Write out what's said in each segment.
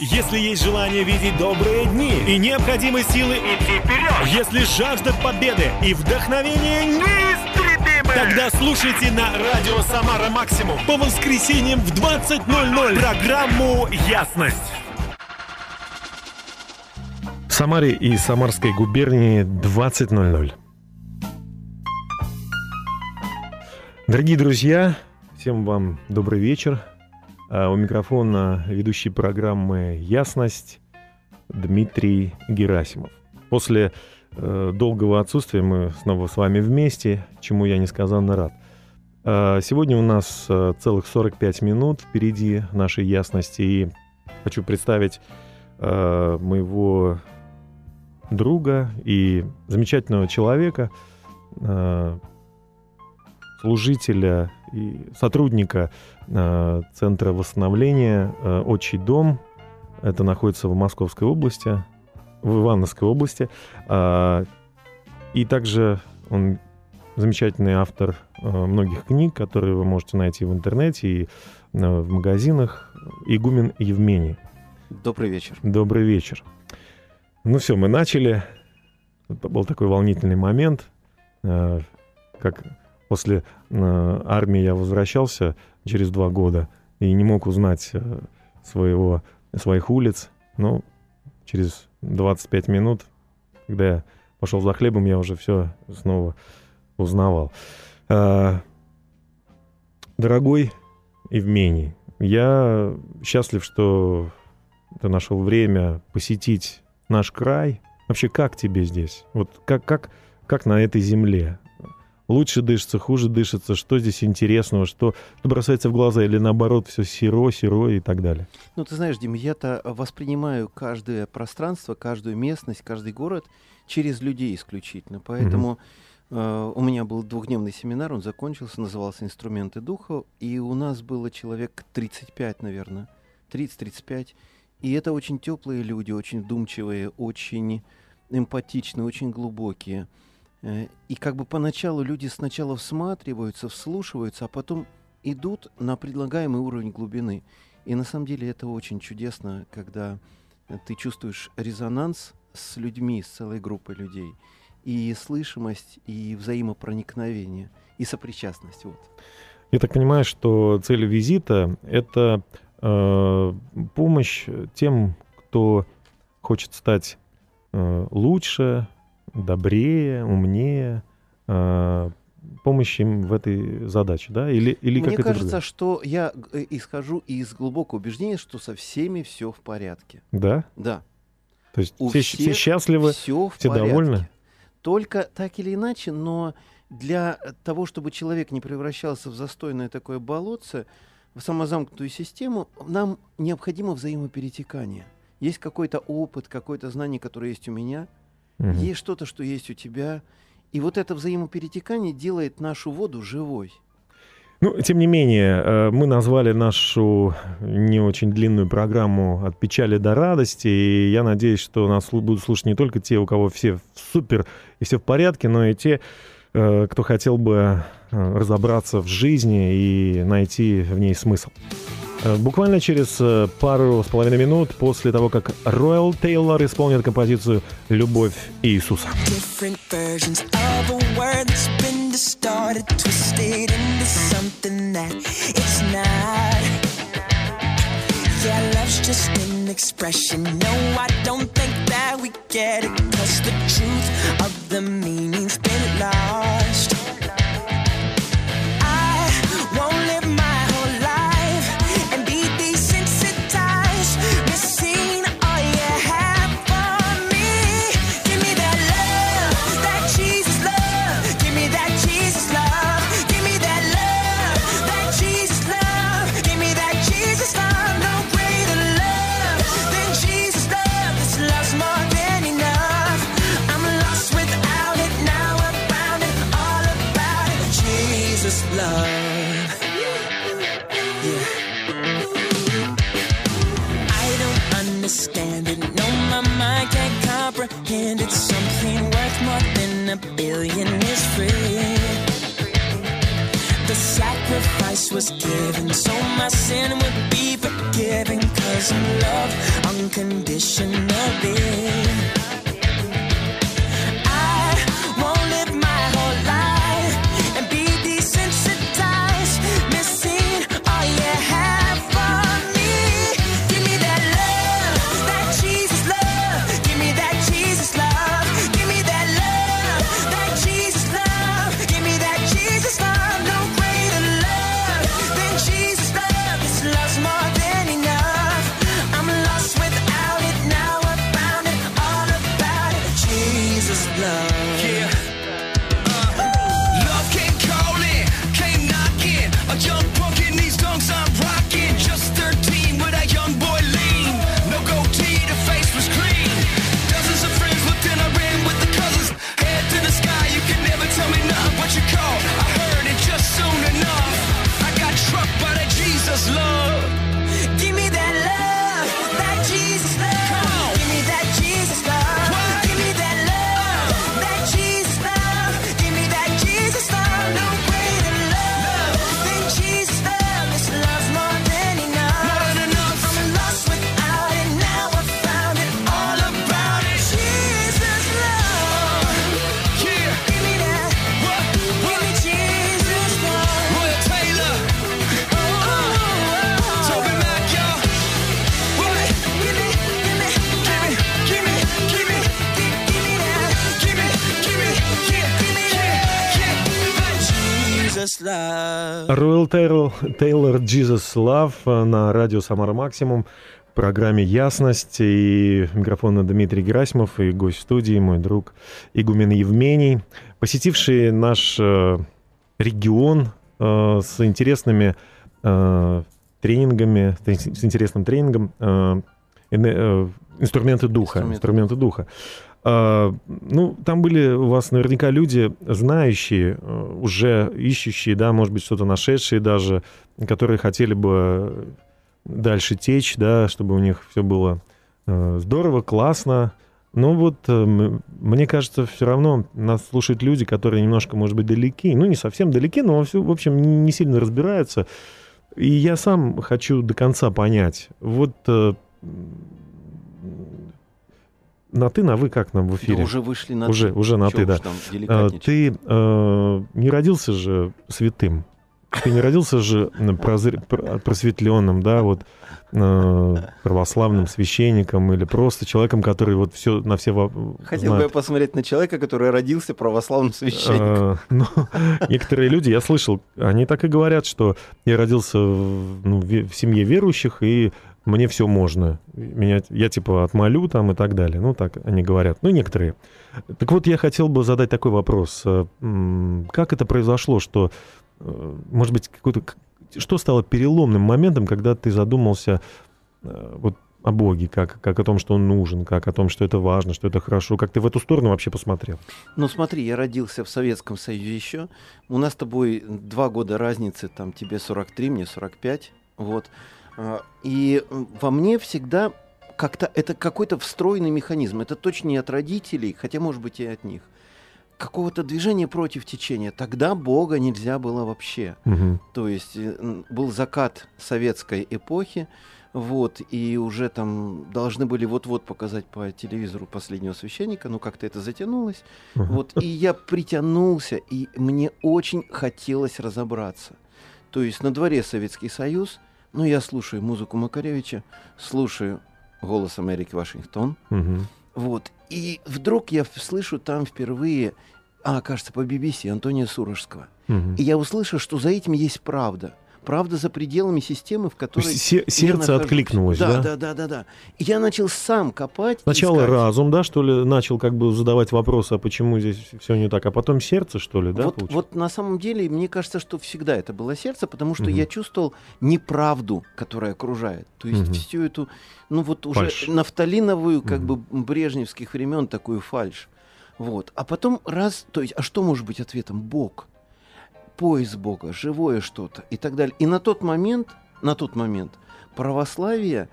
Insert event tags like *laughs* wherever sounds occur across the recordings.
Если есть желание видеть добрые дни и необходимы силы идти вперед, если жажда победы и вдохновение неистребимы, тогда слушайте на радио «Самара Максимум» по воскресеньям в 20.00 программу «Ясность». В Самаре и Самарской губернии 20.00. Дорогие друзья, всем вам добрый вечер. А у микрофона ведущий программы «Ясность» Дмитрий Герасимов. После э, долгого отсутствия мы снова с вами вместе, чему я несказанно рад. А сегодня у нас э, целых 45 минут впереди нашей ясности, и хочу представить э, моего друга и замечательного человека, э, служителя и сотрудника э, Центра восстановления э, «Отчий дом». Это находится в Московской области, в Ивановской области. Э, и также он замечательный автор э, многих книг, которые вы можете найти в интернете и э, в магазинах. Игумен Евмений. Добрый вечер. Добрый вечер. Ну все, мы начали. Это был такой волнительный момент, э, как После э, армии я возвращался через два года и не мог узнать э, своего, своих улиц. Но через 25 минут, когда я пошел за хлебом, я уже все снова узнавал. Э, дорогой Евмений, я счастлив, что ты нашел время посетить наш край. Вообще, как тебе здесь? Вот как, как, как на этой земле? Лучше дышится, хуже дышится, что здесь интересного, что, что бросается в глаза, или наоборот, все серо, серо и так далее. Ну, ты знаешь, Дим, я-то воспринимаю каждое пространство, каждую местность, каждый город через людей исключительно. Поэтому mm-hmm. э, у меня был двухдневный семинар, он закончился, назывался «Инструменты духа», и у нас было человек 35, наверное, 30-35. И это очень теплые люди, очень вдумчивые, очень эмпатичные, очень глубокие. Э, и как бы поначалу люди сначала всматриваются, вслушиваются, а потом идут на предлагаемый уровень глубины. И на самом деле это очень чудесно, когда ты чувствуешь резонанс с людьми, с целой группой людей. И слышимость, и взаимопроникновение, и сопричастность. Вот. Я так понимаю, что цель визита — это э, помощь тем, кто хочет стать э, лучше, добрее, умнее, э, помощь им в этой задаче, да? Или, или Мне как кажется, это что я э, исхожу из глубокого убеждения, что со всеми все в порядке. Да? Да. То есть все, все счастливы, все, все порядке. довольны? Только так или иначе, но для того, чтобы человек не превращался в застойное такое болотце, в самозамкнутую систему, нам необходимо взаимоперетекание. Есть какой-то опыт, какое-то знание, которое есть у меня – Угу. Есть что-то, что есть у тебя. И вот это взаимоперетекание делает нашу воду живой. Ну, тем не менее, э, мы назвали нашу не очень длинную программу «От печали до радости», и я надеюсь, что нас будут слушать не только те, у кого все супер и все в порядке, но и те, э, кто хотел бы э, разобраться в жизни и найти в ней смысл. Э, буквально через э, пару с половиной минут после того, как Роyal Тейлор исполнит композицию «Любовь Иисуса». Yeah, love's just an expression. No, I don't think that we get it. Cause the truth of the meaning's been lost. Тейлор, Тейлор Jesus Love на радио Самара Максимум в программе «Ясность». И микрофон Дмитрий Герасимов и гость студии, мой друг Игумен Евмений, посетивший наш э, регион э, с интересными э, тренингами, с интересным тренингом инструменты духа. Инструменты, инструменты духа. А, ну, там были у вас наверняка люди, знающие, э, уже ищущие, да, может быть, что-то нашедшие даже, которые хотели бы дальше течь, да, чтобы у них все было э, здорово, классно. Но вот э, мне кажется, все равно нас слушают люди, которые немножко, может быть, далеки. Ну, не совсем далеки, но, в общем, не сильно разбираются. И я сам хочу до конца понять. Вот на ты, на вы как нам в эфире? Да уже вышли на уже, ты. Уже на ты, да. А, ты э, не родился же святым. Ты не родился же прозр... просветленным, да, вот э, православным священником или просто человеком, который вот все на все Хотел знает. бы я посмотреть на человека, который родился православным священником. А, *laughs* ну, некоторые люди, я слышал, они так и говорят, что я родился в, ну, в семье верующих и мне все можно. Меня, я типа отмолю там и так далее. Ну, так они говорят. Ну, некоторые. Так вот, я хотел бы задать такой вопрос. Э, как это произошло, что, э, может быть, какой-то... Что стало переломным моментом, когда ты задумался э, вот о Боге, как, как о том, что он нужен, как о том, что это важно, что это хорошо. Как ты в эту сторону вообще посмотрел? Ну смотри, я родился в Советском Союзе еще. У нас с тобой два года разницы, там тебе 43, мне 45. Вот. А, и во мне всегда как-то это какой-то встроенный механизм. Это точно не от родителей, хотя, может быть, и от них. Какого-то движения против течения. Тогда Бога нельзя было вообще. Угу. То есть э, был закат советской эпохи, вот, и уже там должны были вот-вот показать по телевизору последнего священника, но как-то это затянулось. Uh-huh. Вот, и я притянулся, и мне очень хотелось разобраться. То есть на дворе Советский Союз, ну, я слушаю музыку Макаревича, слушаю голос Америки Вашингтон. Угу. Вот. И вдруг я слышу там впервые, а, кажется, по BBC Антония Сурожского. Угу. И я услышал, что за этим есть правда правда за пределами системы, в которой се- сердце откликнулось, да? Да, да, да, да, да. И я начал сам копать. Сначала искать. разум, да, что ли, начал как бы задавать вопросы, а почему здесь все не так, а потом сердце, что ли, да? Вот, вот на самом деле мне кажется, что всегда это было сердце, потому что угу. я чувствовал неправду, которая окружает. То есть угу. всю эту, ну вот уже фальшь. нафталиновую, как угу. бы брежневских времен такую фальш. Вот. А потом раз, то есть, а что может быть ответом? Бог поиск Бога, живое что-то и так далее. И на тот момент, на тот момент православие,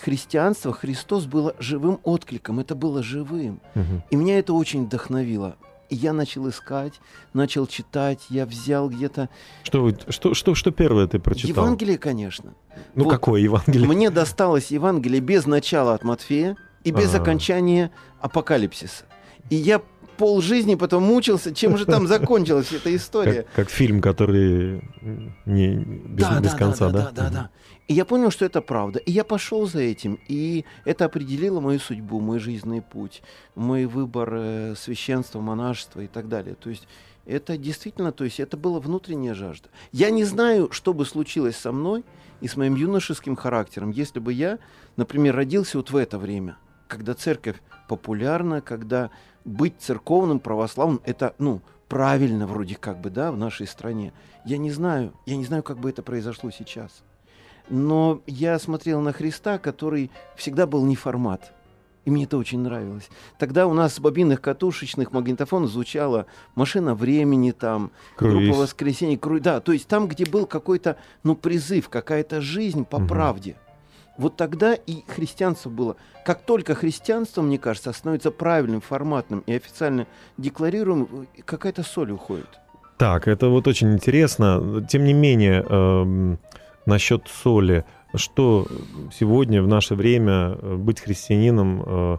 христианство, Христос было живым откликом, это было живым. Угу. И меня это очень вдохновило. И я начал искать, начал читать, я взял где-то... Что, что, что, что первое ты прочитал? Евангелие, конечно. Ну, Вот. какое Евангелие? Мне досталось Евангелие без начала от Матфея и без А. окончания апокалипсиса. И я пол жизни потом мучился, чем же там закончилась эта история. Как, как фильм, который не без, да, без да, конца, да, да? да, да, да. И я понял, что это правда. И я пошел за этим. И это определило мою судьбу, мой жизненный путь, мой выбор э, священства, монашества и так далее. То есть это действительно, то есть это была внутренняя жажда. Я не знаю, что бы случилось со мной и с моим юношеским характером, если бы я, например, родился вот в это время, когда церковь популярна, когда быть церковным, православным, это, ну, правильно вроде как бы, да, в нашей стране. Я не знаю, я не знаю, как бы это произошло сейчас. Но я смотрел на Христа, который всегда был не формат. И мне это очень нравилось. Тогда у нас с бобинных катушечных магнитофонов звучала «Машина времени», там, Круиз. группа воскресенье, Круй- да, то есть там, где был какой-то, ну, призыв, какая-то жизнь по Мгм. правде. Вот тогда и христианство было. Как только христианство, мне кажется, становится правильным, форматным и официально декларируемым, э, какая-то соль уходит. Так, это вот очень интересно. Тем не менее, эм, насчет соли, что сегодня в наше время э, быть христианином э,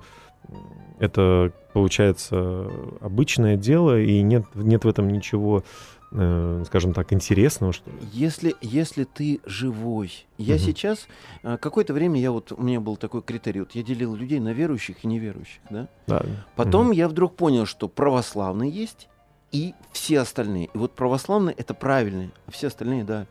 это получается обычное дело и нет нет в этом ничего, э, скажем так, интересного что ли? Если, если ты живой. Я Мгм. сейчас, э, какое-то время я вот, у меня был такой критерий, вот я делил людей на верующих и неверующих, да? Да. Потом Мгм. я вдруг понял, что православные есть и все остальные. И вот православные это правильные, а все остальные, да.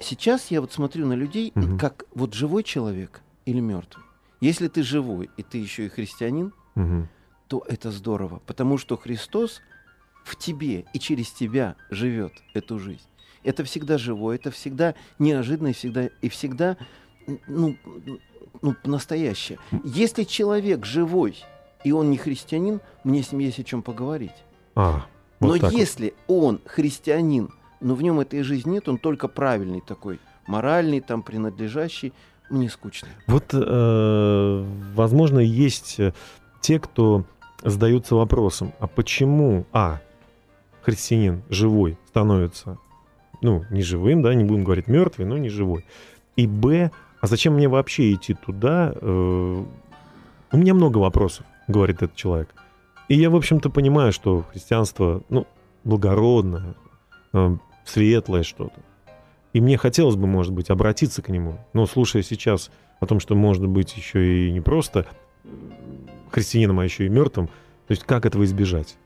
Сейчас я вот смотрю на людей, Мгм. как вот живой человек или мертвый. Если ты живой и ты еще и христианин, Мгм. то это здорово, потому что Христос в тебе и через тебя живет эту жизнь. Это всегда живое, это всегда неожиданно и всегда, и всегда ну, ну, настоящее. Если человек живой, и он не христианин, мне с ним есть о чем поговорить. А, вот Но так вот. если он христианин, но в нем этой жизни нет, он только правильный такой, моральный, там, принадлежащий, мне скучно. Вот, э, возможно, есть те, кто задаются вопросом, а почему, а, христианин живой становится, ну, не живым, да, не будем говорить мертвый, но не живой, и, б, а зачем мне вообще идти туда? Э, у меня много вопросов, говорит этот человек. И я, в общем-то, понимаю, что христианство, ну, благородное, э, светлое что-то. И мне хотелось бы, может быть, обратиться к нему. Но слушая сейчас о том, что может быть еще и не просто христианином, а еще и мертвым, то есть как этого избежать?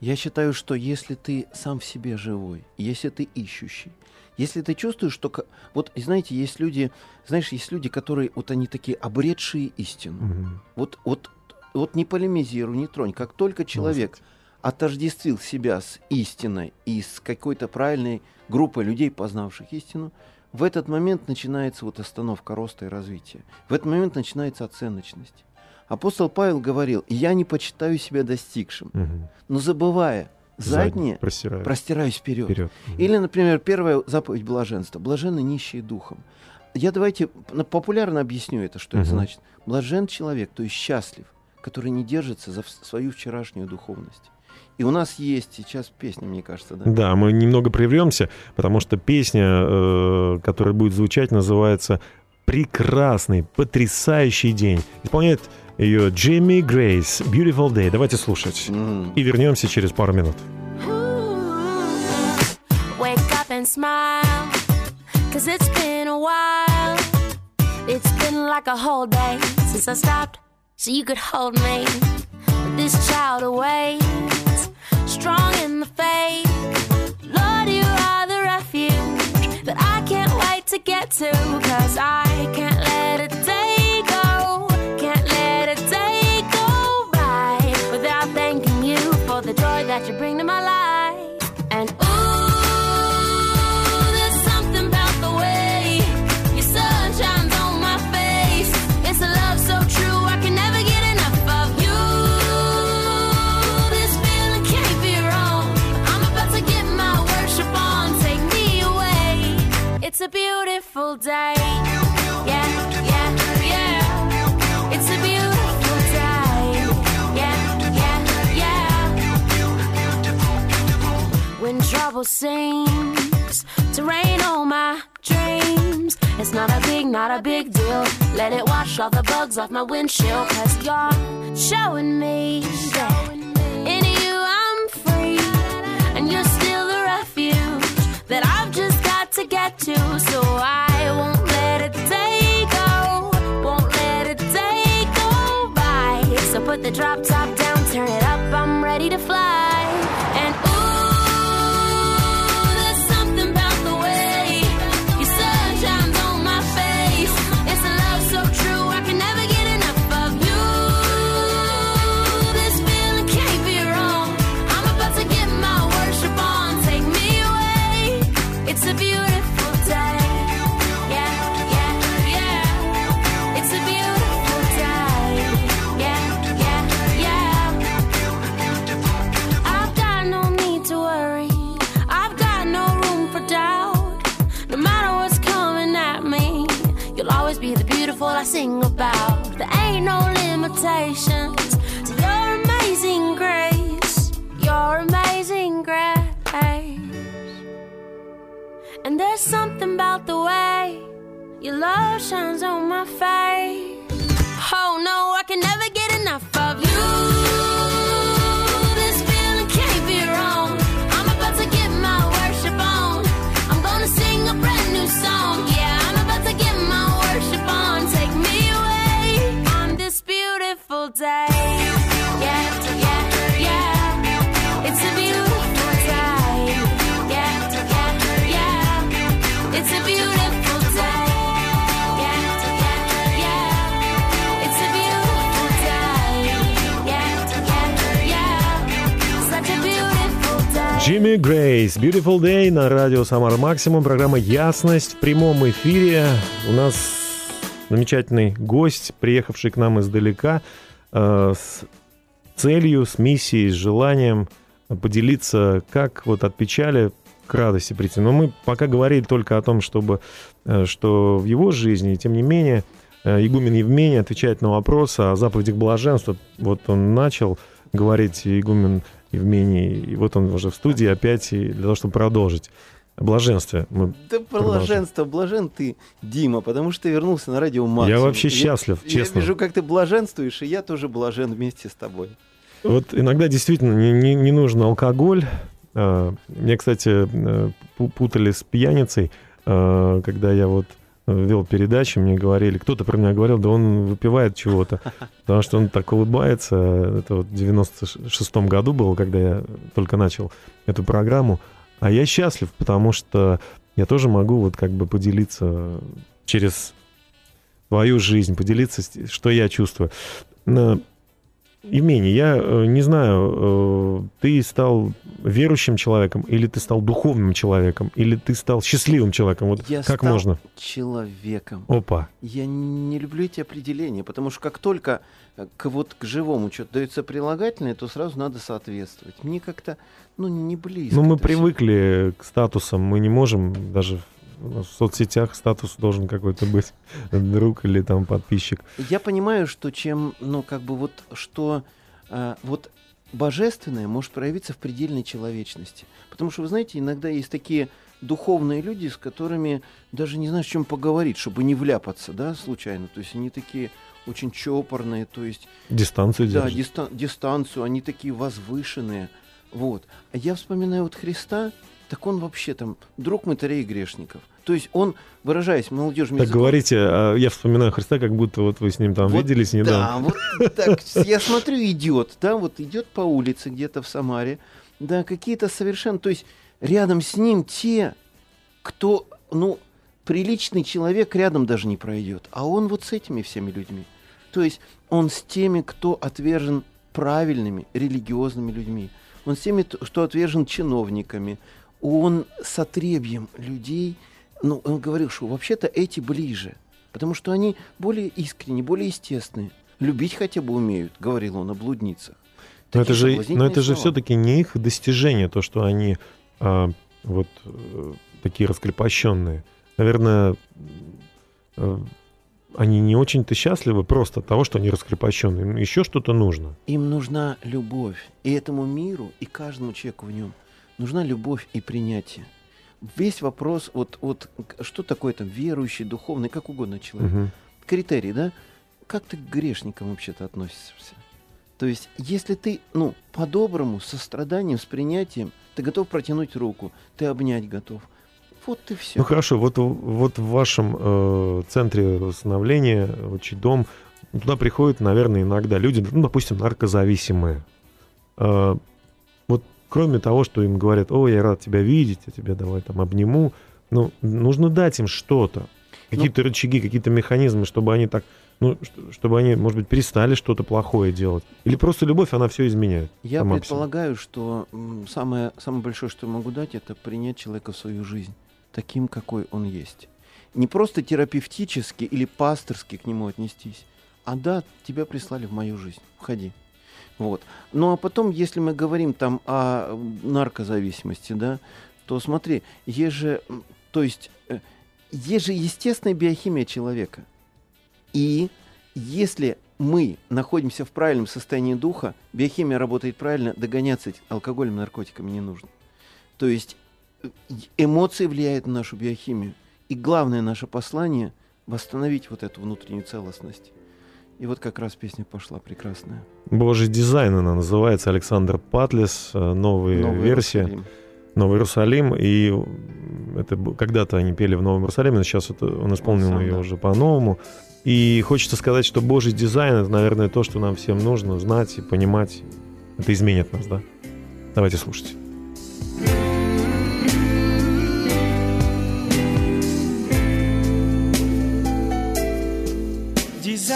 Я считаю, что если ты сам в себе живой, если ты ищущий, если ты чувствуешь, что... Вот, знаете, есть люди, знаешь, есть люди, которые, вот они такие обретшие истину. Мгм. Вот, вот, вот не полемизируй, не тронь. Как только человек отождествил себя с истиной и с какой-то правильной группой людей, познавших истину, в этот момент начинается вот остановка роста и развития. В этот момент начинается оценочность. Апостол Павел говорил, «Я не почитаю себя достигшим, Мгм. но забывая заднее, простираю простираюсь вперед». вперед. Или, например, первая заповедь блаженства. Блаженны нищие духом. Я давайте популярно объясню это, что это Мгм. значит. Блажен человек, то есть счастлив, который не держится за свою вчерашнюю духовность. И у нас есть сейчас песня, мне кажется, да? Да, мы немного прервемся, потому что песня, э, которая будет звучать, называется «Прекрасный, потрясающий день». Исполняет ее Джимми Грейс «Beautiful Day». Давайте слушать. М. И вернемся через пару минут. Wake up and smile, cause it's been a while. It's been like a whole day since I stopped so you could hold me. But this child awaits, strong in the faith. Lord, you are the refuge that I can't wait to get to, cause I can't let a devil seems to rain on my dreams. It's not a big, not a big deal. Let it wash all the bugs off my windshield. Cause you're showing me that in you I'm free. And you're still the refuge that I've just got to get to. So I won't let it take go. Won't let it take go by. So put the drop top down, turn it up. I'm ready to fly. I sing about. There ain't no limitations to your amazing grace. Your amazing grace. And there's something about the way your love shines on my face. Oh no, I can never get enough of you. Джимми Грейс, Beautiful Day на радио Самар Максимум, программа «Ясность» в прямом эфире. У нас замечательный гость, приехавший к нам издалека, э, с целью, с миссией, с желанием поделиться, как вот от печали к радости прийти. Но мы пока говорили только о том, чтобы, э, что в его жизни, тем не менее, э, игумен Евмений отвечает на вопрос о заповедях блаженства. Вот он начал говорить, игумен Евмений, и вот он уже в студии опять, и для того, чтобы продолжить. О блаженстве мы Да Продолжим. блаженство, блажен ты, Дима, потому что ты вернулся на радио Максимум. Я вообще Я- счастлив, честно. Я вижу, как ты блаженствуешь, и я тоже блажен вместе с тобой. Вот иногда действительно не, не- не нужен алкоголь. А, Меня, кстати, э, пу- путали с пьяницей, а, когда я вот вел передачи, мне говорили, кто-то про меня говорил, да он выпивает чего-то, *laughs* потому что он так улыбается. Это вот в 96-м году было, когда я только начал эту программу. А я счастлив, потому что я тоже могу вот как бы поделиться через свою жизнь, поделиться, что я чувствую. Евгений, я э, не знаю, э, ты стал верующим человеком, или ты стал духовным человеком, или ты стал счастливым человеком. Вот Я как стал можно? человеком. Опа. Я не люблю эти определения, потому что как только э, к вот к живому что-то дается прилагательное, то сразу надо соответствовать. Мне как-то, ну, не близко. Ну, мы привыкли к статусам, мы не можем даже в соцсетях статус должен какой-то быть *laughs* друг или там подписчик. Я понимаю, что чем, ну, как бы вот, что э, вот божественное может проявиться в предельной человечности. Потому что, вы знаете, иногда есть такие духовные люди, с которыми даже не знаешь, о чем поговорить, чтобы не вляпаться, да, случайно. То есть они такие очень чопорные, то есть Дистанцию да, держит. дистан- дистанцию, они такие возвышенные. Вот. А я вспоминаю вот Христа, так он вообще там друг мытарей и грешников. То есть он, выражаясь молодежным Так языком, говорите, а я вспоминаю Христа, как будто вот вы с ним там Вот виделись недавно. Да, вот так. Я смотрю, идет, да, вот идет по улице где-то в Самаре, да, какие-то совершенно, то есть рядом с ним те, кто, ну, приличный человек рядом даже не пройдет, а он вот с этими всеми людьми. То есть он с теми, кто отвержен правильными религиозными людьми, он с теми, кто отвержен чиновниками, он с отребьем людей, ну, он говорил, что вообще-то эти ближе, потому что они более искренние, более естественные. Любить хотя бы умеют, говорил он о блудницах. Но это же, но это же все-таки не их достижение, то, что они а, вот э, такие раскрепощенные. Наверное, э, они не очень-то счастливы просто от того, что они раскрепощенные. Им еще что-то нужно. Им нужна любовь. И этому миру, и каждому человеку в нем нужна любовь и принятие. Весь вопрос, вот, вот что такое там верующий, духовный, как угодно человек. Мгм. Критерий, да? Как ты к грешникам вообще-то относишься? То есть, если ты, ну, по-доброму, со страданием, с принятием, ты готов протянуть руку, ты обнять готов. Вот и все. Ну хорошо, вот, вот в вашем э, центре восстановления, отчий дом, туда приходят, наверное, иногда люди, ну, допустим, наркозависимые. Э, кроме того, что им говорят, о, я рад тебя видеть, я тебя давай там обниму, ну, нужно дать им что-то. Какие-то рычаги, какие-то механизмы, чтобы они так, ну, чтобы они, может быть, перестали что-то плохое делать. Или просто любовь, она все изменяет. Я предполагаю, что самое, самое большое, что я могу дать, это принять человека в свою жизнь таким, какой он есть. Не просто терапевтически или пасторски к нему отнестись, а да, тебя прислали в мою жизнь, входи. Вот. Ну а потом, если мы говорим там о наркозависимости, да, то смотри, есть же, то есть, э, есть же естественная биохимия человека. И если мы находимся в правильном состоянии духа, биохимия работает правильно, догоняться алкоголем, наркотиками не нужно. То есть э, эмоции влияют на нашу биохимию. И главное наше послание — восстановить вот эту внутреннюю целостность. И вот как раз песня пошла прекрасная. Божий дизайн она называется, Александр Патлес, э, новая Новый версия. Иерусалим. Новый Иерусалим, и это когда-то они пели в Новом Иерусалиме, но сейчас это, он исполнил сам, ее да. уже по-новому. И хочется сказать, что Божий дизайн это, наверное, то, что нам всем нужно знать и понимать. Это изменит нас, да? Давайте слушать.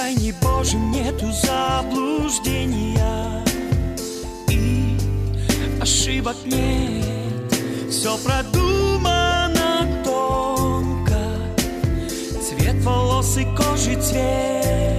В дизайне Божьем нету заблуждения. И ошибок нет. Все продумано тонко. Цвет волос и кожи цвет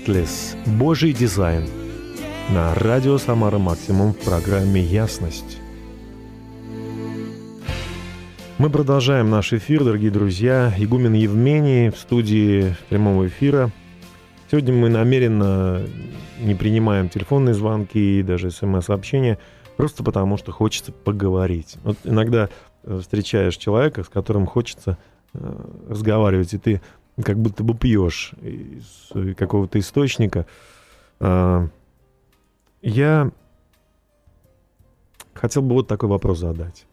Патлис. Божий дизайн. На радио Самара Максимум в программе «Ясность». Мы продолжаем наш эфир, дорогие друзья. Игумен Евмений в студии прямого эфира. Сегодня мы намеренно не принимаем телефонные звонки и даже смс-сообщения, просто потому что хочется поговорить. Вот иногда э, встречаешь человека, с которым хочется э, разговаривать, и ты как будто бы пьешь из какого-то источника. А, Я хотел бы вот такой вопрос задать.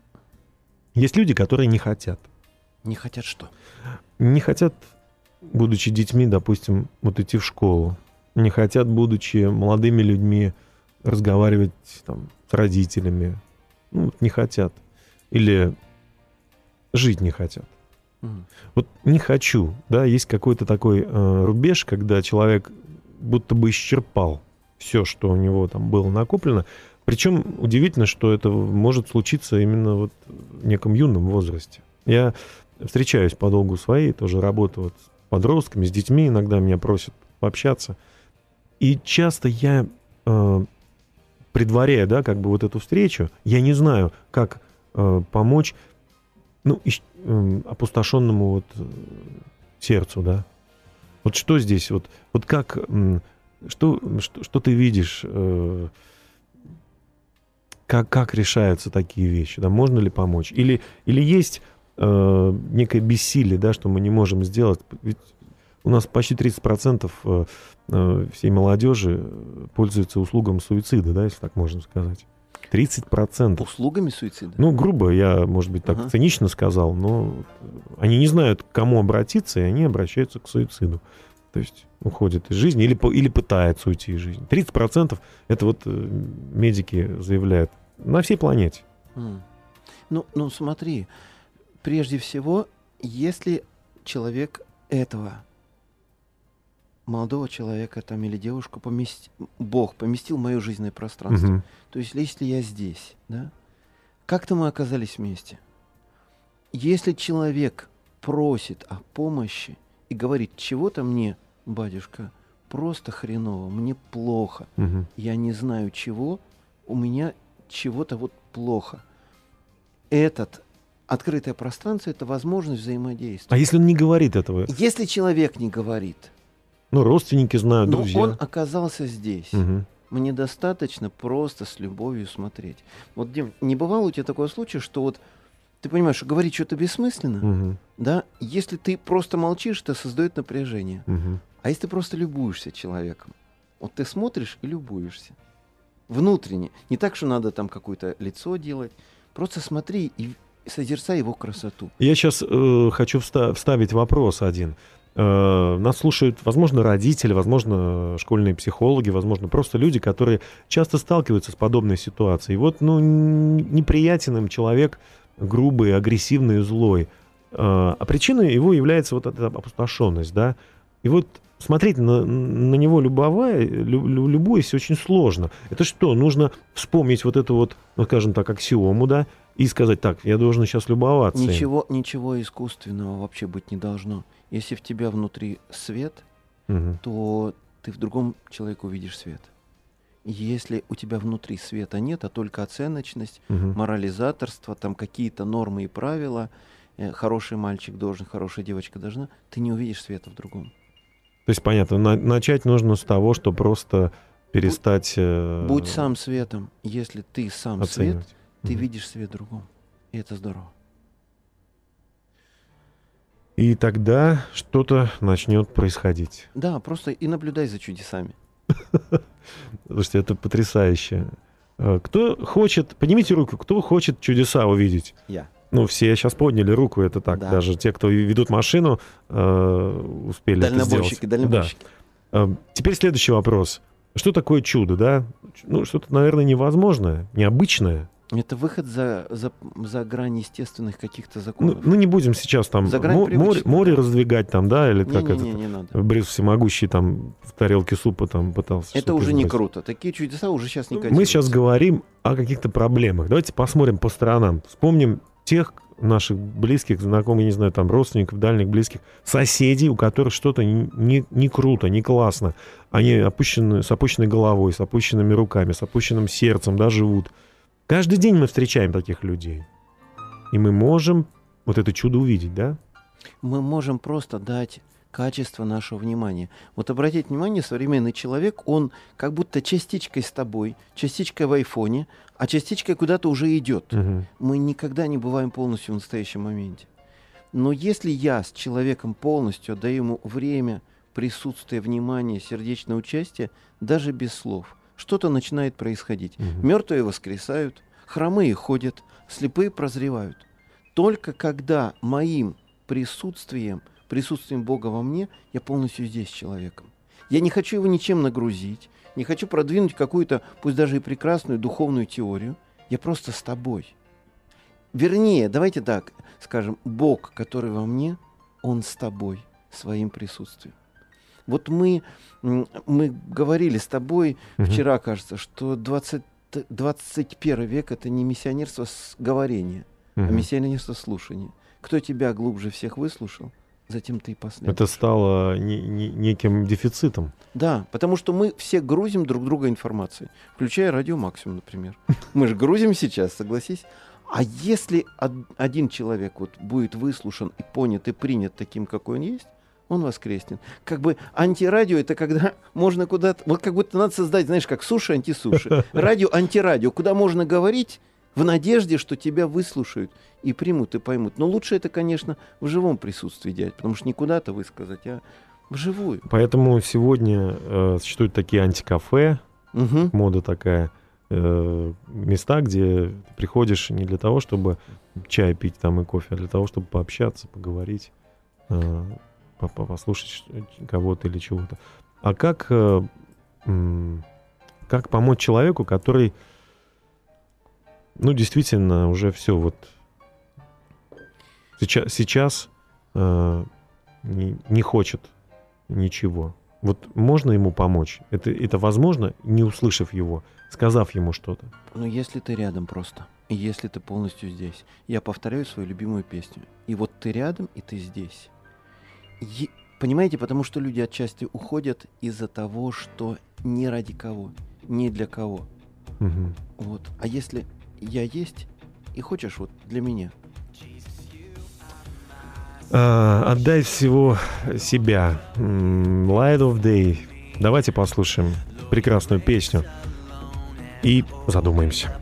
Есть люди, которые не хотят. Не хотят что? Не хотят, будучи детьми, допустим, вот идти в школу. Не хотят, будучи молодыми людьми, разговаривать там, с родителями. Ну, не хотят. Или жить не хотят. Вот не хочу, да, есть какой-то такой э, рубеж, когда человек будто бы исчерпал все, что у него там было накоплено. Причем удивительно, что это может случиться именно вот в неком юном возрасте. Я встречаюсь по долгу своей, тоже работаю вот с подростками, с детьми, иногда меня просят пообщаться. И часто я, э, предваряя, да, как бы вот эту встречу, я не знаю, как э, помочь, ну, ищ- м, опустошенному вот э, сердцу, да. Вот что здесь, вот, вот как, что, что, что ты видишь, э, как, как решаются такие вещи, да, можно ли помочь? Или, или есть э, некое бессилие, да, что мы не можем сделать? Ведь у нас почти 30% э, э, всей молодежи э, пользуются услугам суицида, да, если так можно сказать. 30%. Услугами суицида? Ну, грубо, я, может быть, так Ага. цинично сказал, но они не знают, к кому обратиться, и они обращаются к суициду. То есть уходят из жизни или, или пытаются уйти из жизни. 30% это вот э, медики заявляют на всей планете. М. Ну, ну смотри, прежде всего, если человек этого молодого человека там или девушку поместил, Бог поместил в мое жизненное пространство. Мгм. То есть, если я здесь, да, как-то мы оказались вместе. Если человек просит о помощи и говорит, чего-то мне, батюшка, просто хреново, мне плохо, Мгм. я не знаю чего, у меня чего-то вот плохо. Этот открытое пространство это возможность взаимодействия. А если он не говорит этого? Если человек не говорит, Ну, родственники знают, но друзья. он оказался здесь. Мгм. Мне достаточно просто с любовью смотреть. Вот, Дим, не бывало у тебя такого случая, что вот ты понимаешь, что говорить что-то бессмысленно, Мгм. да? Если ты просто молчишь, это создает напряжение. Мгм. А если ты просто любуешься человеком, вот ты смотришь и любуешься. Внутренне. Не так, что надо там какое-то лицо делать. Просто смотри и созерцай его красоту. Я сейчас хочу вста- вставить вопрос один. Э, нас слушают, возможно, родители, возможно, школьные психологи, возможно, просто люди, которые часто сталкиваются с подобной ситуацией. И вот, ну, неприятен им человек грубый, агрессивный, злой. Э, а причиной его является вот эта опустошенность, да. И вот смотреть на, на него любовая, лю- лю- любуясь очень сложно. Это что, нужно вспомнить вот эту вот, ну, скажем так, аксиому, да, и сказать, так, я должен сейчас любоваться. им». Ничего, ничего искусственного вообще быть не должно. Если в тебя внутри свет, Мгм. то ты в другом человеке увидишь свет. Если у тебя внутри света нет, а только оценочность, Мгм. морализаторство, там какие-то нормы и правила, э, хороший мальчик должен, хорошая девочка должна, ты не увидишь света в другом. То есть, понятно, на- начать нужно с того, что просто перестать э, Будь сам светом. Если ты сам свет, оценивать. ты Мгм. видишь свет другом. И это здорово. И тогда что-то начнет происходить. Да, просто и наблюдай за чудесами. *laughs* Слушайте, это потрясающе. Э, Кто хочет, поднимите руку, кто хочет чудеса увидеть? Я. Ну, все сейчас подняли руку, это так. Да. Даже те, кто ведут машину, э, успели это Дальнобойщики, сделать. дальнобойщики. Да. Э, Теперь следующий вопрос. Что такое чудо, да? Ну, что-то, наверное, невозможное, необычное. Это выход за, за, за грань естественных каких-то Ну, законов. ну, не будем сейчас там За мо- море, море раздвигать там, да, или как Не-не-не, это? не надо. Брюс всемогущий там в тарелке супа там пытался. Это уже не изобразить. круто. Такие чудеса уже сейчас не Ну, Мы сейчас котируются. говорим о каких-то проблемах. Давайте посмотрим по сторонам. Вспомним тех наших близких, знакомых, не знаю, там, родственников, дальних, близких, соседей, у которых что-то не, не, не круто, не классно. Они опущены, с опущенной головой, с опущенными руками, с опущенным сердцем, да, живут. Каждый день мы встречаем таких людей. И мы можем вот это чудо увидеть, да? Мы можем просто дать качество нашего внимания. Вот обратите внимание, современный человек, он как будто частичкой с тобой, частичкой в айфоне, а частичкой куда-то уже идет. Мгм. Мы никогда не бываем полностью в настоящем моменте. Но если я с человеком полностью отдаю ему время, присутствие, внимание, сердечное участие, даже без слов, что-то начинает происходить. Мгм. Мертвые воскресают, хромые ходят, слепые прозревают. Только когда моим присутствием, присутствием Бога во мне, я полностью здесь с человеком. Я не хочу его ничем нагрузить, не хочу продвинуть какую-то, пусть даже и прекрасную духовную теорию. Я просто с тобой. Вернее, давайте так скажем, Бог, который во мне, Он с тобой своим присутствием. Вот мы, мы говорили с тобой Мгм. вчера, кажется, что 20, 21 век это не миссионерство с говорения, а Мгм. миссионерство слушания. Кто тебя глубже всех выслушал, затем ты и последуешь. Это стало не- не- неким дефицитом. Да, потому что мы все грузим друг друга информацией, включая радио Максимум, например. Мы же грузим сейчас, согласись. А если од- один человек вот будет выслушан и понят и принят таким, какой он есть, он воскреснет. Как бы антирадио это когда можно куда-то... Вот как будто надо создать, знаешь, как суши, антисуши. *laughs* Радио, антирадио, куда можно говорить в надежде, что тебя выслушают и примут, и поймут. Но лучше это, конечно, в живом присутствии делать, потому что не куда-то высказать, а вживую. Поэтому сегодня э, существуют такие антикафе, Мгм. мода такая, э, места, где ты приходишь не для того, чтобы чай пить там и кофе, а для того, чтобы пообщаться, поговорить, э, послушать ш- кого-то или чего-то. А как, э, как помочь человеку, который, ну, действительно, уже все вот сейчас, сейчас э, не, не хочет ничего. Вот можно ему помочь? Это, это возможно, не услышав его, сказав ему что-то? Ну, если ты рядом просто, если ты полностью здесь. Я повторяю свою любимую песню. И вот ты рядом, и ты здесь. Е- Понимаете, потому что люди отчасти уходят из-за того, что не ради кого, не для кого. Мгм. Вот. А если я есть, и хочешь вот для меня, А, отдай всего себя. Light of Day. Давайте послушаем прекрасную песню и задумаемся.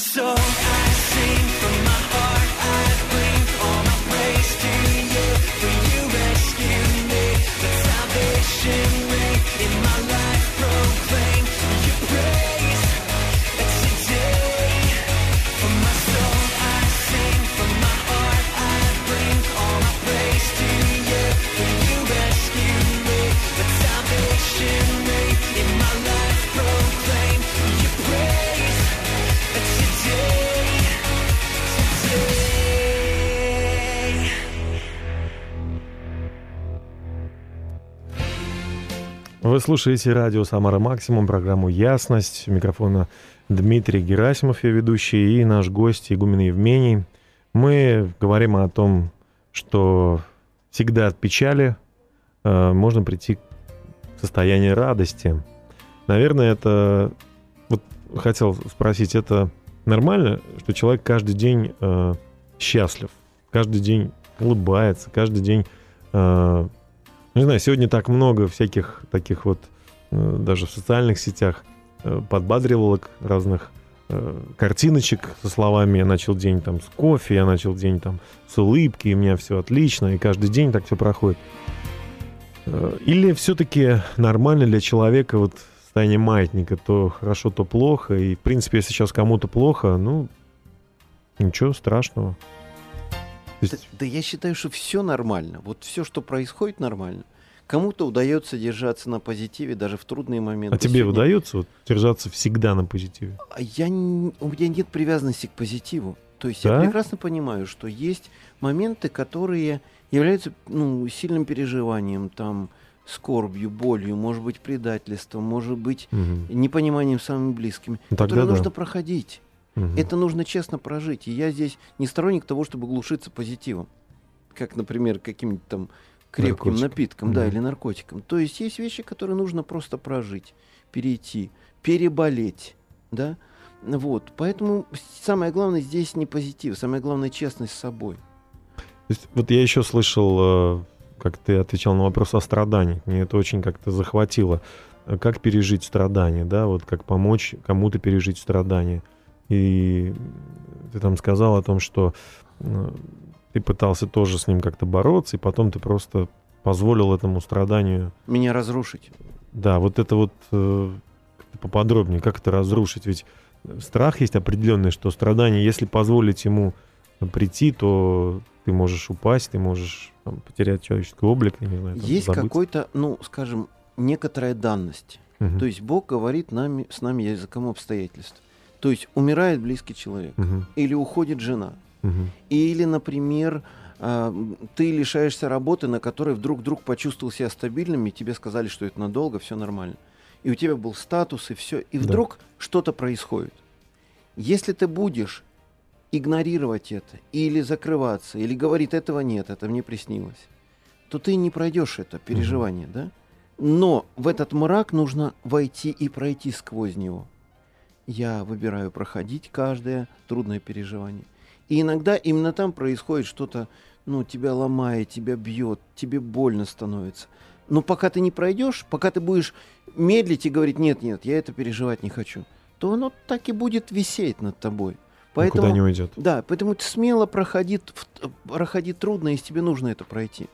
Soul Вы слушаете радио «Самара Максимум», программу «Ясность». У микрофона Дмитрий Герасимов, я ведущий, и наш гость Игумен Евмений. Мы говорим о том, что всегда от печали э, можно прийти в состояние радости. Наверное, это... Вот хотел спросить, это нормально, что человек каждый день э, счастлив, каждый день улыбается, каждый день э, не знаю, сегодня так много всяких таких вот, э, даже в социальных сетях, э, подбадривалок разных э, картиночек со словами «я начал день там с кофе», «я начал день там с улыбки», и у меня все отлично, и каждый день так все проходит. Или все-таки нормально для человека вот состояние маятника, то хорошо, то плохо, и в принципе, если сейчас кому-то плохо, ну, ничего страшного. То Да, есть- да я считаю, что все нормально. Вот все, что происходит, нормально. Кому-то удается держаться на позитиве даже в трудные моменты. а тебе Сегодня- удается вот держаться всегда на позитиве? А я у меня нет привязанности к позитиву. То есть Да? я прекрасно понимаю, что есть моменты, которые являются ну, сильным переживанием, там, скорбью, болью, может быть, предательством, может быть, Мгм. непониманием самыми близкими, Ну, тогда которые да. нужно проходить. Мгм. Это нужно честно прожить. И я здесь не сторонник того, чтобы глушиться позитивом. Как, например, каким-нибудь там крепким Наркотиком. напитком, да, Мгм. или наркотиком. То есть есть вещи, которые нужно просто прожить, перейти, переболеть, да. Вот, поэтому самое главное здесь не позитив, самое главное честность с собой. Есть, вот я еще слышал, э, как ты отвечал на вопрос о страданиях. Мне это очень как-то захватило. Как пережить страдания, да, вот как помочь кому-то пережить страдания. И ты там сказал о том, что э, ты пытался тоже с ним как-то бороться, и потом ты просто позволил этому страданию. Меня разрушить. Да, вот это вот э, поподробнее, как это разрушить. Ведь страх есть определенный, что страдание, если позволить ему прийти, то ты можешь упасть, ты можешь там, потерять человеческий облик, я не знаю, там, Есть какой-то, ну, скажем, некоторая данность. Мгм. То есть Бог говорит нами, с нами языком обстоятельств. То есть умирает близкий человек, Мгм. или уходит жена, Мгм. Или, например, а, ты лишаешься работы, на которой вдруг вдруг почувствовал себя стабильным, и тебе сказали, что это надолго, все нормально. И у тебя был статус, и все. И Да. вдруг что-то происходит. Если ты будешь игнорировать это, или закрываться, или говорить, этого нет, это мне приснилось, то ты не пройдешь это переживание, да? Но в этот мрак нужно войти и пройти сквозь него. Я выбираю проходить каждое трудное переживание. И иногда именно там происходит что-то, ну, тебя ломает, тебя бьет, тебе больно становится. Но пока ты не пройдешь, пока ты будешь медлить и говорить, нет, нет, я это переживать не хочу, то оно так и будет висеть над тобой. Поэтому, Никуда не уйдет. да, поэтому смело проходи, проходи трудно, если тебе нужно это пройти.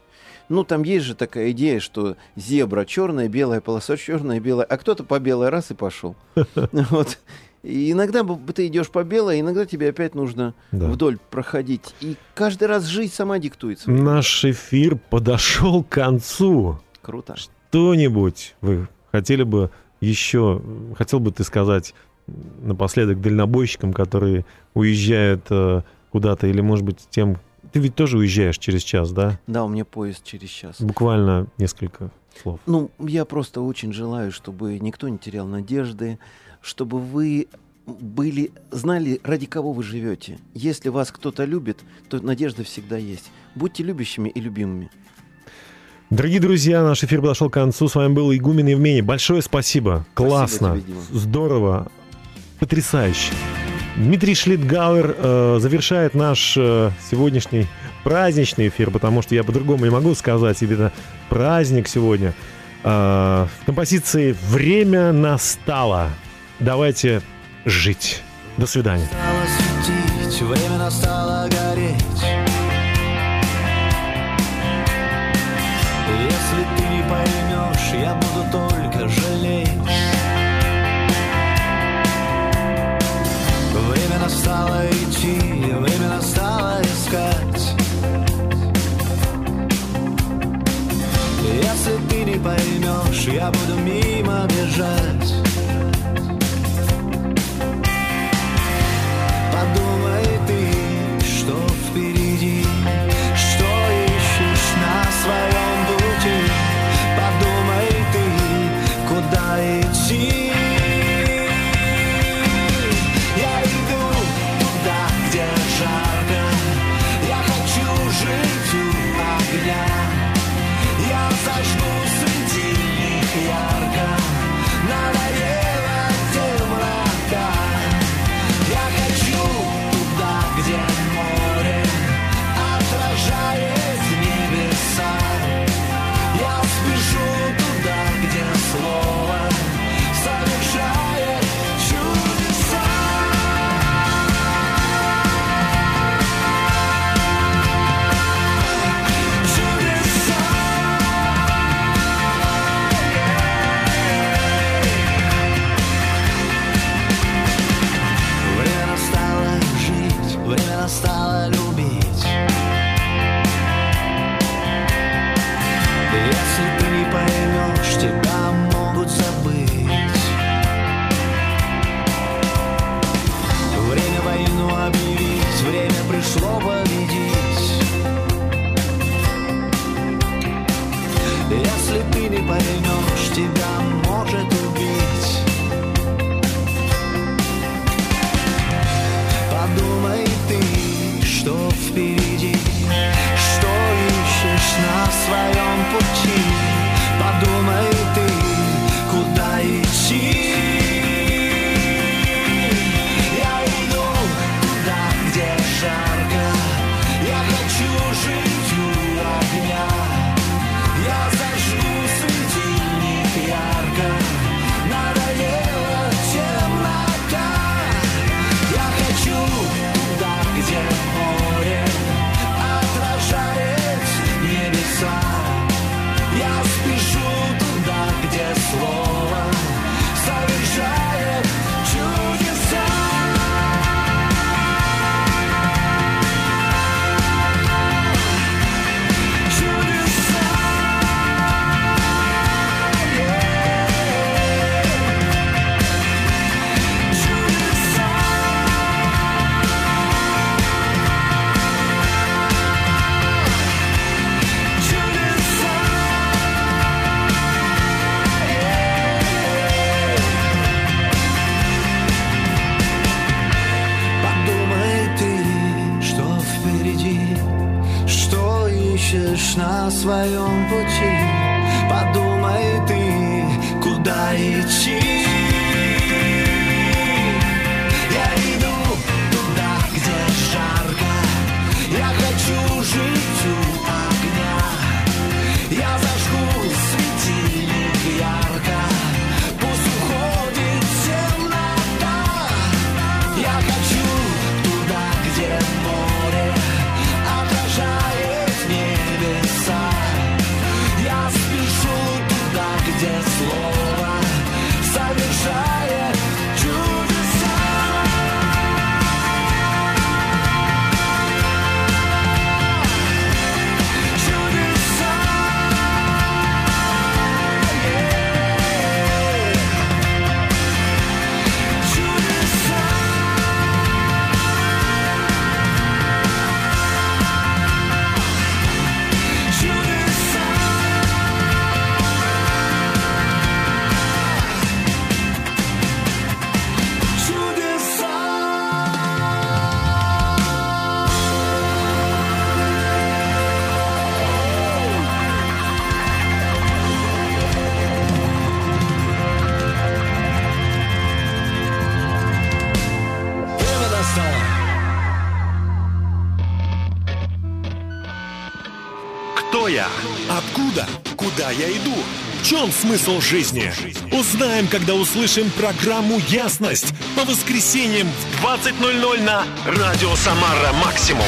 Ну, там есть же такая идея, что зебра черная, белая полоса черная, белая, а кто-то по белой раз и пошел. *laughs* Вот. И иногда ты идешь по белой, иногда тебе опять нужно Да. вдоль проходить. И каждый раз жизнь сама диктует свои. Наш эфир подошел к концу. Круто. Что-нибудь вы хотели бы еще, хотел бы ты сказать напоследок дальнобойщикам, которые уезжают э, куда-то, или, может быть, тем... Ты ведь тоже уезжаешь через час, да? Да, у меня поезд через час. Буквально несколько слов. Ну, я просто очень желаю, чтобы никто не терял надежды, чтобы вы были, знали, ради кого вы живете. Если вас кто-то любит, то надежда всегда есть. Будьте любящими и любимыми. Дорогие друзья, наш эфир подошел к концу. С вами был Игумен Евмений. Большое спасибо. Классно. тебе, Дима. Здорово. Потрясающе. Дмитрий Шлитгауэр э, завершает наш э, сегодняшний праздничный эфир, потому что я по-другому не могу сказать, именно праздник сегодня. Э, в композиции «Время настало». Давайте жить. До свидания. Время настало гореть. поймешь, я буду мимо бежать. своем пути. Смысл жизни? Узнаем, когда услышим программу «Ясность» по воскресеньям в 20.00 на Радио Самара Максимум.